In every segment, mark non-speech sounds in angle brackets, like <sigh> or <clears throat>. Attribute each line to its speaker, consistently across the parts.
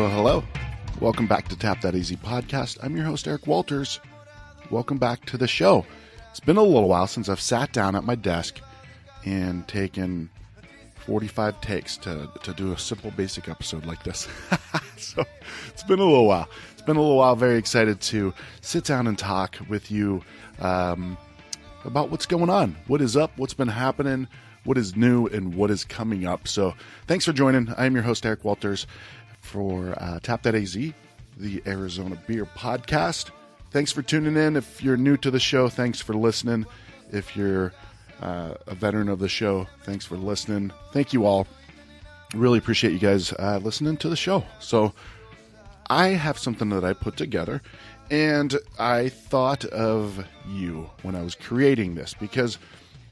Speaker 1: Well, hello. Welcome back to Tap That AZ podcast. I'm your host, Eric Walters. Welcome back to the show. It's been a little while since I've sat down at my desk and taken 45 takes to, to do a simple, basic episode like this. <laughs> so it's been a little while. It's been a little while. Very excited to sit down and talk with you um, about what's going on, what is up, what's been happening, what is new, and what is coming up. So thanks for joining. I am your host, Eric Walters, for uh, Tap That AZ, the Arizona Beer Podcast. Thanks for tuning in. If you're new to the show, thanks for listening. If you're uh, a veteran of the show, thanks for listening. Thank you all. Really appreciate you guys uh, listening to the show. So, I have something that I put together, and I thought of you when I was creating this because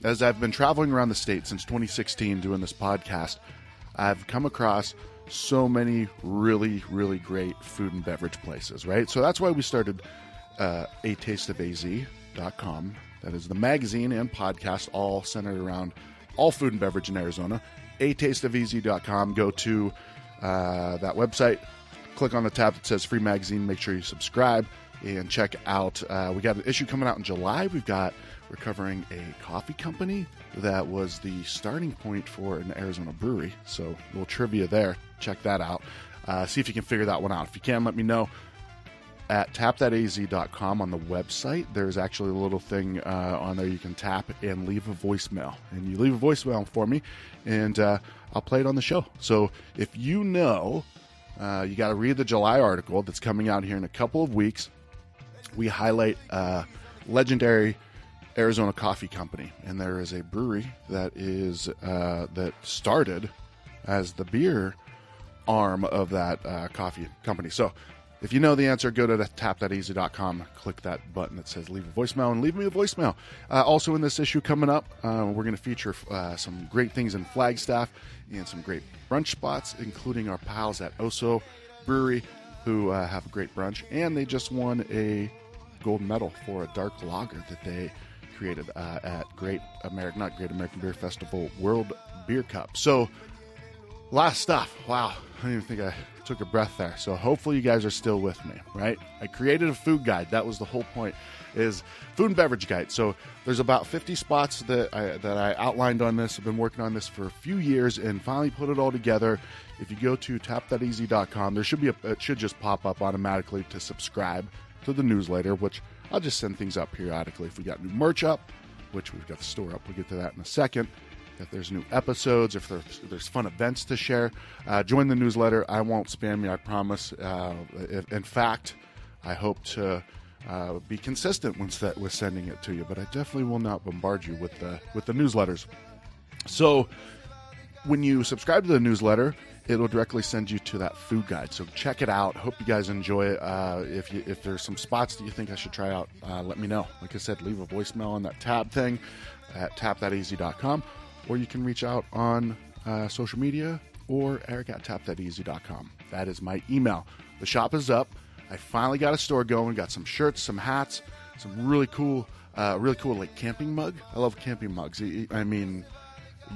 Speaker 1: as I've been traveling around the state since 2016 doing this podcast, I've come across so many really, really great food and beverage places, right? So that's why we started uh, a taste of az.com. That is the magazine and podcast, all centered around all food and beverage in Arizona. A taste of az.com. Go to uh, that website, click on the tab that says free magazine. Make sure you subscribe and check out. Uh, we got an issue coming out in July. We've got we're covering a coffee company that was the starting point for an Arizona brewery. So a little trivia there. Check that out. Uh, see if you can figure that one out. If you can, let me know at tapthataz.com on the website. There's actually a little thing uh, on there you can tap and leave a voicemail. And you leave a voicemail for me, and uh, I'll play it on the show. So if you know, uh, you got to read the July article that's coming out here in a couple of weeks. We highlight uh, legendary Arizona Coffee Company, and there is a brewery that is uh, that started as the beer arm of that uh, coffee company. So if you know the answer, go to tapthataz.com, click that button that says leave a voicemail, and leave me a voicemail. Uh, also, in this issue coming up, uh, we're going to feature uh, some great things in Flagstaff and some great brunch spots, including our pals at Oso Brewery, who uh, have a great brunch, and they just won a gold medal for a dark lager that they created uh, at Great American, not Great American Beer Festival World Beer Cup. So, a lot of stuff. Wow, I don't even think I took a breath there. So hopefully you guys are still with me, right? I created a food guide. That was the whole point. Is food and beverage guide. So there's about 50 spots that I, that I outlined on this. I've been working on this for a few years and finally put it all together. If you go to tapthataz.com, there should be a, it should just pop up automatically to subscribe to the newsletter, which I'll just send things up periodically. If we got new merch up, which we've got the store up, we'll get to that in a second if there's new episodes, if there's, if there's fun events to share, uh, join the newsletter. I won't spam you, I promise. Uh, if, in fact, I hope to uh, be consistent with, that, with sending it to you, but I definitely will not bombard you with the with the newsletters. So, when you subscribe to the newsletter, it'll directly send you to that food guide. So check it out. Hope you guys enjoy it. Uh, if you, if there's some spots that you think I should try out, uh, let me know. Like I said, leave a voicemail on that tab thing at tapthataz.com or you can reach out on uh, social media or eric at tapthataz.com. That is my email. The shop is up. I finally got a store going. Got some shirts, some hats, some really cool, uh, really cool like camping mug. I love camping mugs. I mean,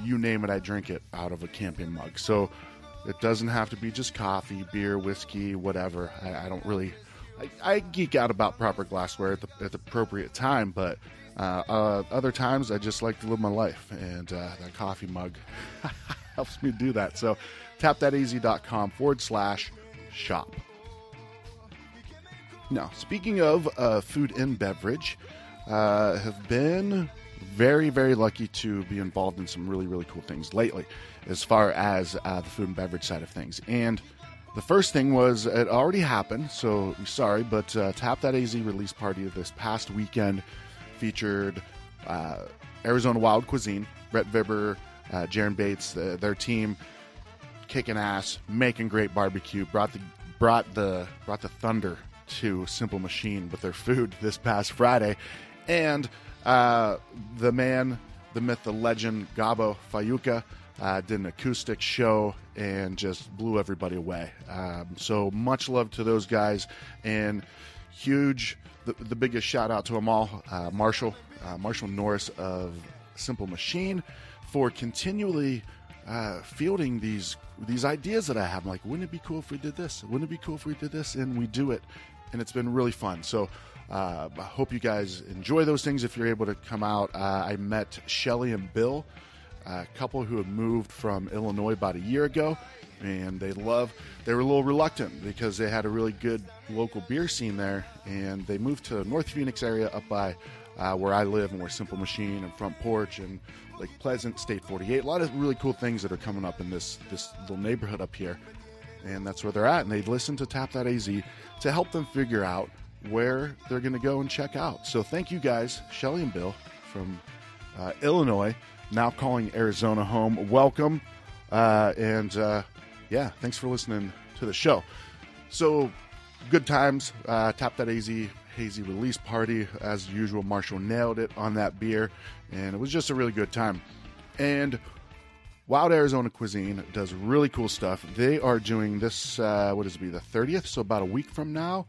Speaker 1: you name it, I drink it out of a camping mug. So it doesn't have to be just coffee, beer, whiskey, whatever. I, I don't really. I, I, geek out about proper glassware at the, at the appropriate time, but uh, uh, other times, I just like to live my life, and uh, that coffee mug <laughs> helps me do that. So, tapthataz.com forward slash shop. Now, speaking of uh, food and beverage, uh, have been very, very lucky to be involved in some really, really cool things lately as far as uh, the food and beverage side of things. And the first thing was it already happened, so sorry, but uh, Tap That AZ release party this past weekend featured uh, Arizona Wild Cuisine, Brett Vibber, uh, Jaron Bates, uh, their team kicking ass, making great barbecue. Brought the brought the brought the thunder to Simple Machine with their food <laughs> this past Friday, and uh, the man, the myth, the legend, Gabo Fayuca. Uh, did an acoustic show and just blew everybody away. Um, so much love to those guys and huge the, the biggest shout out to them all, uh, Marshall, uh, Marshall Norris of Simple Machine, for continually uh, fielding these these ideas that I have. I'm like, wouldn't it be cool if we did this? Wouldn't it be cool if we did this? And we do it, and it's been really fun. So uh, I hope you guys enjoy those things if you're able to come out. Uh, I met Shelly and Bill, a couple who had moved from Illinois about a year ago, and they love. They were a little reluctant because they had a really good local beer scene there, and they moved to North Phoenix area up by uh, where I live and where Simple Machine and Front Porch and Lake Pleasant, State 48. A lot of really cool things that are coming up in this this little neighborhood up here, and that's where they're at. And they listen to Tap That AZ to help them figure out where they're going to go and check out. So thank you guys, Shelly and Bill from uh, Illinois, now calling Arizona home. Welcome, uh, and uh, yeah, thanks for listening to the show. So good times. Uh, Tap that AZ hazy release party as usual. Marshall nailed it on that beer, and it was just a really good time. And Wild Arizona Cuisine does really cool stuff. They are doing this. Uh, what is it? Be the thirtieth, so about a week from now.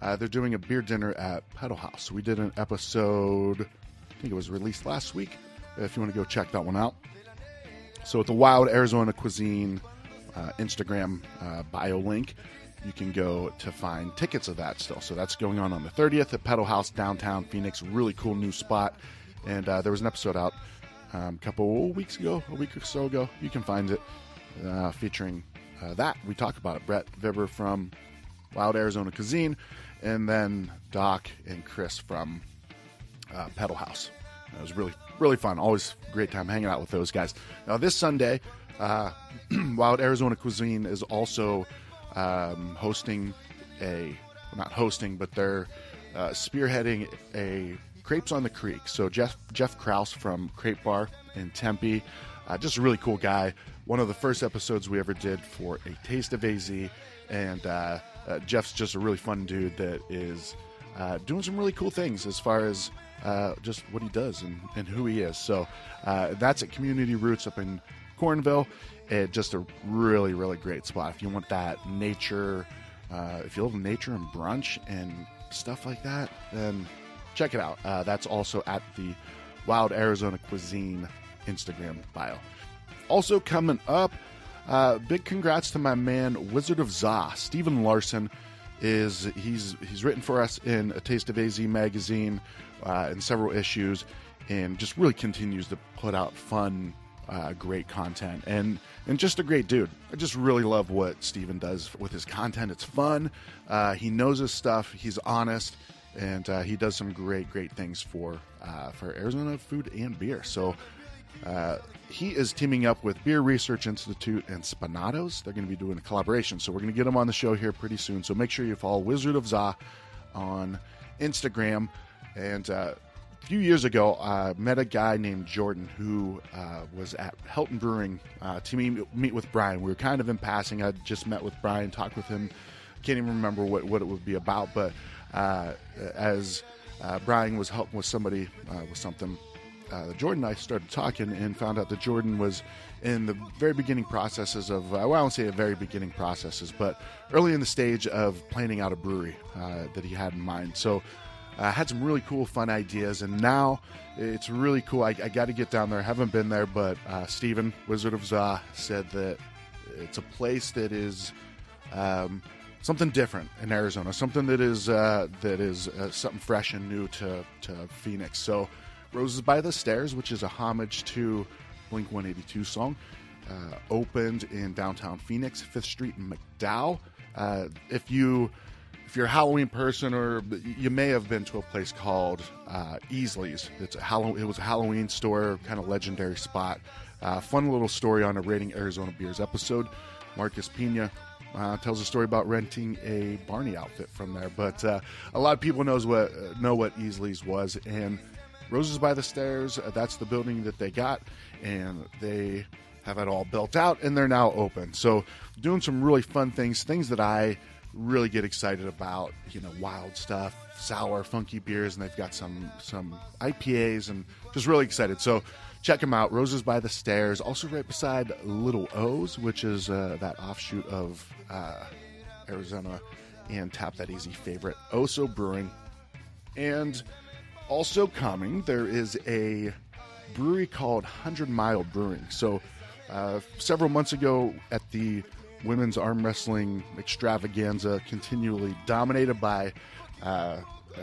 Speaker 1: Uh, they're doing a beer dinner at Pedal House. We did an episode, I think it was released last week. If you want to go check that one out. So, with the Wild Arizona Cuisine uh, Instagram uh, bio link, you can go to find tickets of that still. So, that's going on on the 30th at Pedal House downtown Phoenix. Really cool new spot. And uh, there was an episode out um, a couple weeks ago, a week or so ago. You can find it uh, featuring uh, that. We talk about it. Brett Vibber from Wild Arizona Cuisine and then Doc and Chris from uh, Pedal House. It was really, really fun. Always great time hanging out with those guys. Now, this Sunday, uh, <clears throat> Wild Arizona Cuisine is also um, hosting a, not hosting, but they're uh, spearheading a Crepes on the Creek. So, Jeff, Jeff Kraus from Crepe Bar in Tempe, uh, just a really cool guy. One of the first episodes we ever did for A Taste of AZ. And uh, uh, Jeff's just a really fun dude that is uh, doing some really cool things as far as uh, just what he does and, and who he is. So uh, that's at Community Roots up in Cornville. It just a really, really great spot. If you want that nature, uh, if you love nature and brunch and stuff like that, then check it out. Uh, that's also at the Wild Arizona Cuisine Instagram bio. Also coming up, uh, big congrats to my man Wizard of Za, Stephen Larson. Is he's he's written for us in a Taste of AZ magazine uh, in several issues, and just really continues to put out fun, uh, great content, and and just a great dude. I just really love what Stephen does with his content. It's fun. Uh, he knows his stuff. He's honest, and uh, he does some great great things for uh, for Arizona food and beer. So uh, he is teaming up with Beer Research Institute and Spinatos. They're going to be doing a collaboration. So we're going to get him on the show here pretty soon. So make sure you follow Wizard of Za on Instagram. And uh, a few years ago, I met a guy named Jordan who uh, was at Helton Brewing uh, to meet, meet with Brian. We were kind of in passing. I just met with Brian, talked with him. Can't even remember what, what it would be about. But uh, as Brian was helping with somebody with something uh, Jordan and I started talking and found out that Jordan was in the very beginning processes of, uh, well, I won't say the very beginning processes, but early in the stage of planning out a brewery uh, that he had in mind. So I uh, had some really cool, fun ideas, and now it's really cool. I, I got to get down there. I haven't been there, but uh, Stephen, Wizard of Za, said that it's a place that is. Um, something different in Arizona, something that is uh, that is uh, something fresh and new to, to Phoenix. So Roses by the Stairs, which is a homage to Blink 182 song, uh, opened in downtown Phoenix, Fifth Street McDowell. Uh, if you if you're a Halloween person, or you may have been to a place called uh, Easley's. It's a Halloween. It was a Halloween store, kind of legendary spot. Uh, fun little story on a rating Arizona beers episode. Marcus Pena uh, tells a story about renting a Barney outfit from there. But uh, a lot of people knows what uh, know what Easley's was, and Roses by the Stairs, uh, that's the building that they got, and they have it all built out, and they're now open. So, doing some really fun things, things that I really get excited about. You know, wild stuff, sour, funky beers, and they've got some some IPAs, and just really excited. So, check them out. Roses by the Stairs, also right beside Little O's, which is uh, that offshoot of uh, Arizona and Tap That AZ favorite, Oso Brewing, and also coming, there is a brewery called Hundred Mile Brewing. So Uh, several months ago at the women's arm wrestling extravaganza, continually dominated by uh,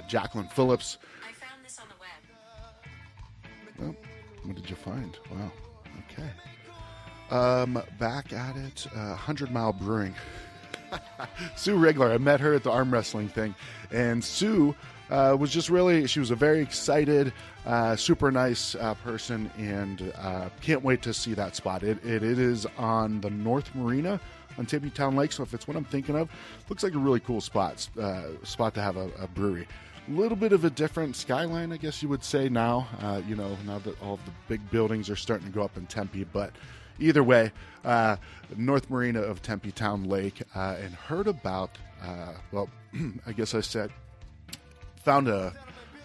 Speaker 1: Jacqueline Phillips.
Speaker 2: I found this on the web.
Speaker 1: Well, what did you find? Wow. Okay. Um, back at it, uh, Hundred Mile Brewing. <laughs> Sue Rigler. I met her at the arm wrestling thing, and Sue uh, was just really. She was a very excited, uh, super nice uh, person, and uh, can't wait to see that spot. It, it it is on the North Marina on Tempe Town Lake. So if it's what I'm thinking of, looks like a really cool spot uh, spot to have a, a brewery. A little bit of a different skyline, I guess you would say now. Uh, you know, now that all the big buildings are starting to go up in Tempe, but either way, uh, North Marina of Tempe Town Lake, uh, and heard about. Uh, well, <clears throat> I guess I said found a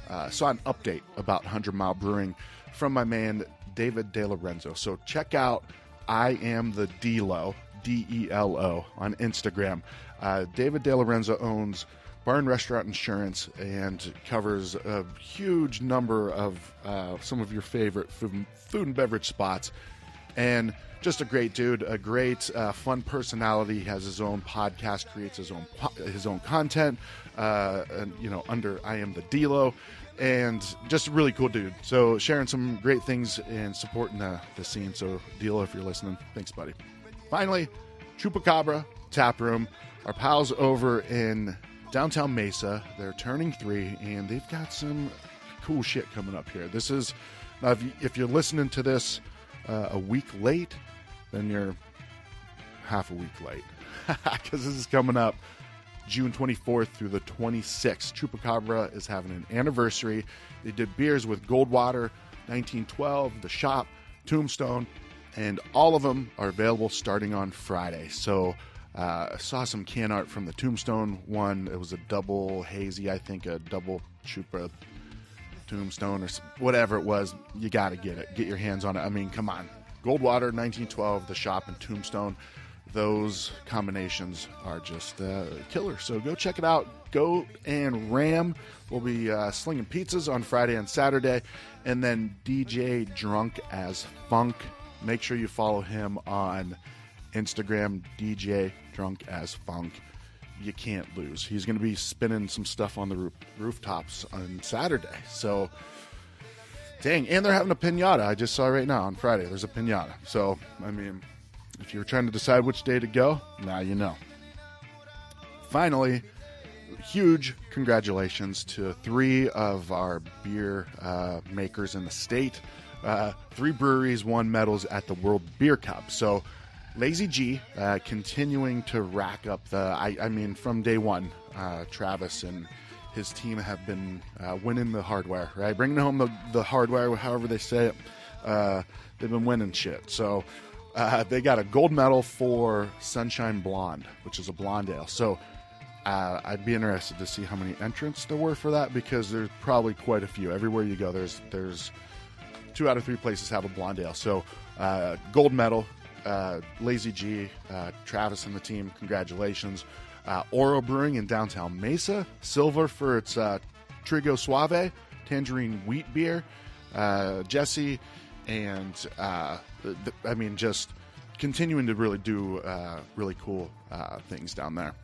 Speaker 1: uh, saw an update about 100 Mile Brewing from my man David De Lorenzo. So check out I am the Delo D E L O on Instagram. Uh, David De Lorenzo owns Barn Restaurant Insurance and covers a huge number of uh, some of your favorite food and beverage spots and just a great dude, a great uh, fun personality. He has his own podcast, creates his own po- his own content, uh, and you know under I am the Delo, and just a really cool dude. So sharing some great things and supporting the, the scene. So Delo, if you're listening, thanks, buddy. Finally, Chupacabra Tap Room, our pals over in downtown Mesa. They're turning three, and they've got some cool shit coming up here. This is now if, you, if you're listening to this uh, a week late, then you're half a week late <laughs> because this is coming up June 24th through the 26th. Chupacabra is having an anniversary. They did beers with Goldwater, 1912, The Shop, Tombstone, and all of them are available starting on Friday. So uh, I saw some can art from the Tombstone one. It was a double hazy, I think, a double Chupa Tombstone or whatever it was. You got to get it. Get your hands on it. I mean, come on. Goldwater, 1912, The Shop, and Tombstone. Those combinations are just uh, killer. So go check it out. Go and Ram will be uh, slinging pizzas on Friday and Saturday. And then DJ Drunk as Funk. Make sure you follow him on Instagram, DJ Drunk as Funk you can't lose. He's going to be spinning some stuff on the roof, rooftops on Saturday. So, dang, and they're having a pinata. I just saw right now on Friday. There's a pinata. So, I mean, if you're trying to decide which day to go, now you know. Finally, huge congratulations to three of our beer uh, makers in the state. Uh, three breweries won medals at the World Beer Cup. So, Lazy G uh, continuing to rack up the. I, I mean, from day one, uh, Travis and his team have been uh, winning the hardware, right? Bringing home the, the hardware, however they say it. Uh, they've been winning shit. So uh, they got a gold medal for Sunshine Blonde, which is a blonde ale. So uh, I'd be interested to see how many entrants there were for that because there's probably quite a few. Everywhere you go, there's there's two out of three places have a blonde ale. So uh, gold medal, uh, Lazy G, uh, Travis and the team, congratulations. Uh, Oro Brewing in downtown Mesa, silver for its uh, Trigo Suave, tangerine wheat beer. Uh, Jesse and uh, th- I mean just continuing to really do really cool things down there.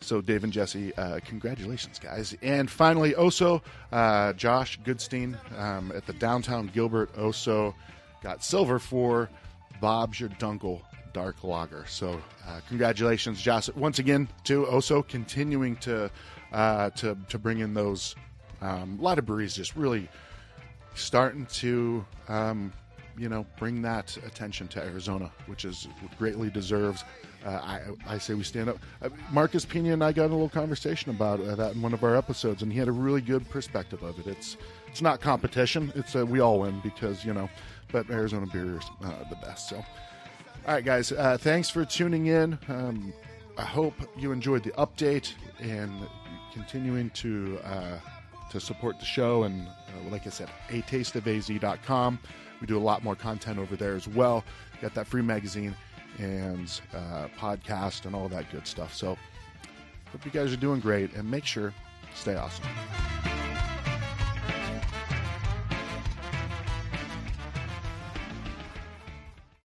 Speaker 1: So, Dave and Jesse, uh, congratulations, guys. And finally, Oso, uh, Josh Goodstein um, at the downtown Gilbert Oso got silver for Bob's Your Dunkel Dark Lager. So, uh, congratulations, Josh, once again to Oso, continuing to uh, to to bring in those. Um, a lot of breweries just really starting to um, you know bring that attention to Arizona, which is greatly deserves. Uh, I, I say we stand up. Uh, Marcus Pena and I got a little conversation about uh, that in one of our episodes, and he had a really good perspective of it. It's it's not competition; it's uh, we all win because you know, but Arizona beer is uh, the best. So, all right, guys, uh, thanks for tuning in. Um, I hope you enjoyed the update and continuing to uh, to support the show. And uh, like I said, a tasteofaz.com. We do a lot more content over there as well. Got that free magazine and uh, podcast and all that good stuff. So, hope you guys are doing great and make sure stay awesome.